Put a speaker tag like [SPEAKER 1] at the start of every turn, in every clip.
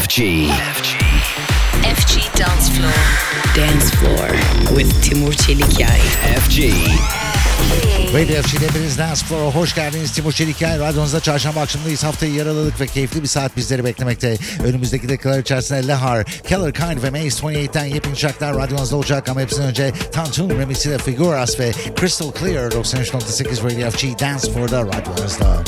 [SPEAKER 1] FG.
[SPEAKER 2] FG Dance Floor. Dance Floor with Timur Çelikyay.
[SPEAKER 1] FG.
[SPEAKER 3] Radio FG'de hepiniz Dance Floor'a hoş geldiniz. Timur Çelikyay. Radyonuzda çarşamba akşamındayız. Haftayı yaraladık ve keyifli bir saat bizleri beklemekte. Önümüzdeki dakikalar içerisinde Lehar, Keller Kind ve Maze 28'ten yepyeni şarkılar radyonuzda olacak. Ama hepsinden önce Tantun remixi Figuras ve Crystal Clear 93.8 Radio FG Dance Floor'da radyonuzda.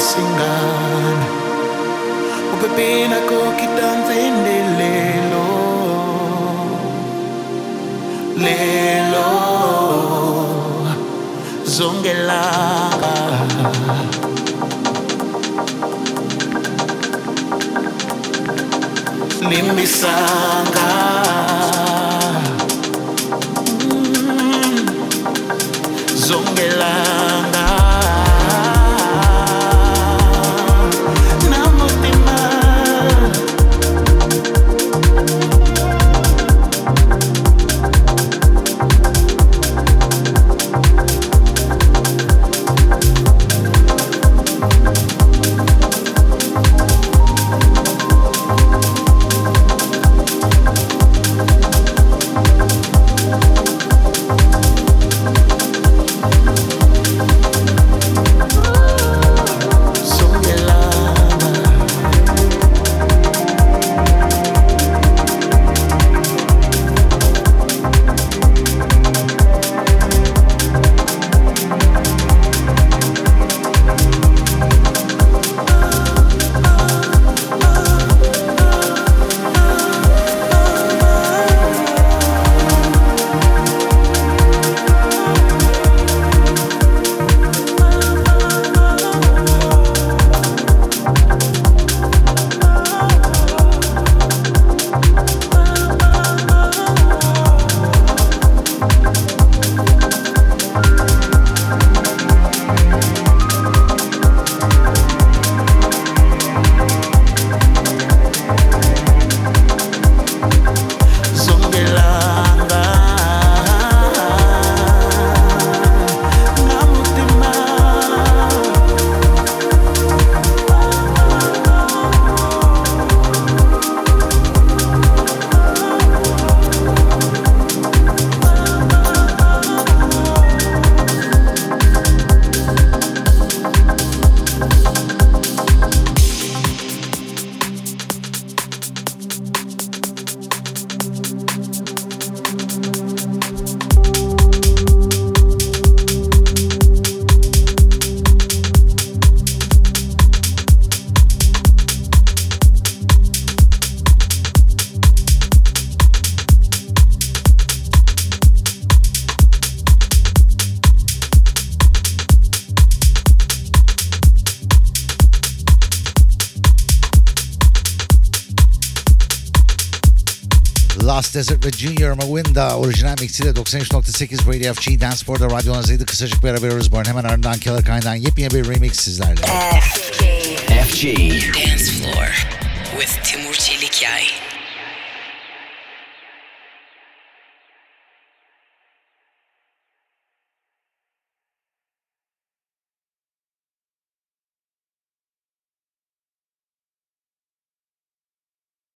[SPEAKER 1] singani uphephina kokhi danzende lelo. Zongela,
[SPEAKER 3] zonke Desert ve Junior Mawinda orijinal mixiyle 93.8 Radio FG Dance Floor'da radyonuzdaydı. Kısacık bir ara veriyoruz. Bu arada hemen ardından Killer Kind'dan yepyeni bir remix sizlerle.
[SPEAKER 2] FG.
[SPEAKER 4] FG.
[SPEAKER 2] Dance Floor with Timur Çelikyay.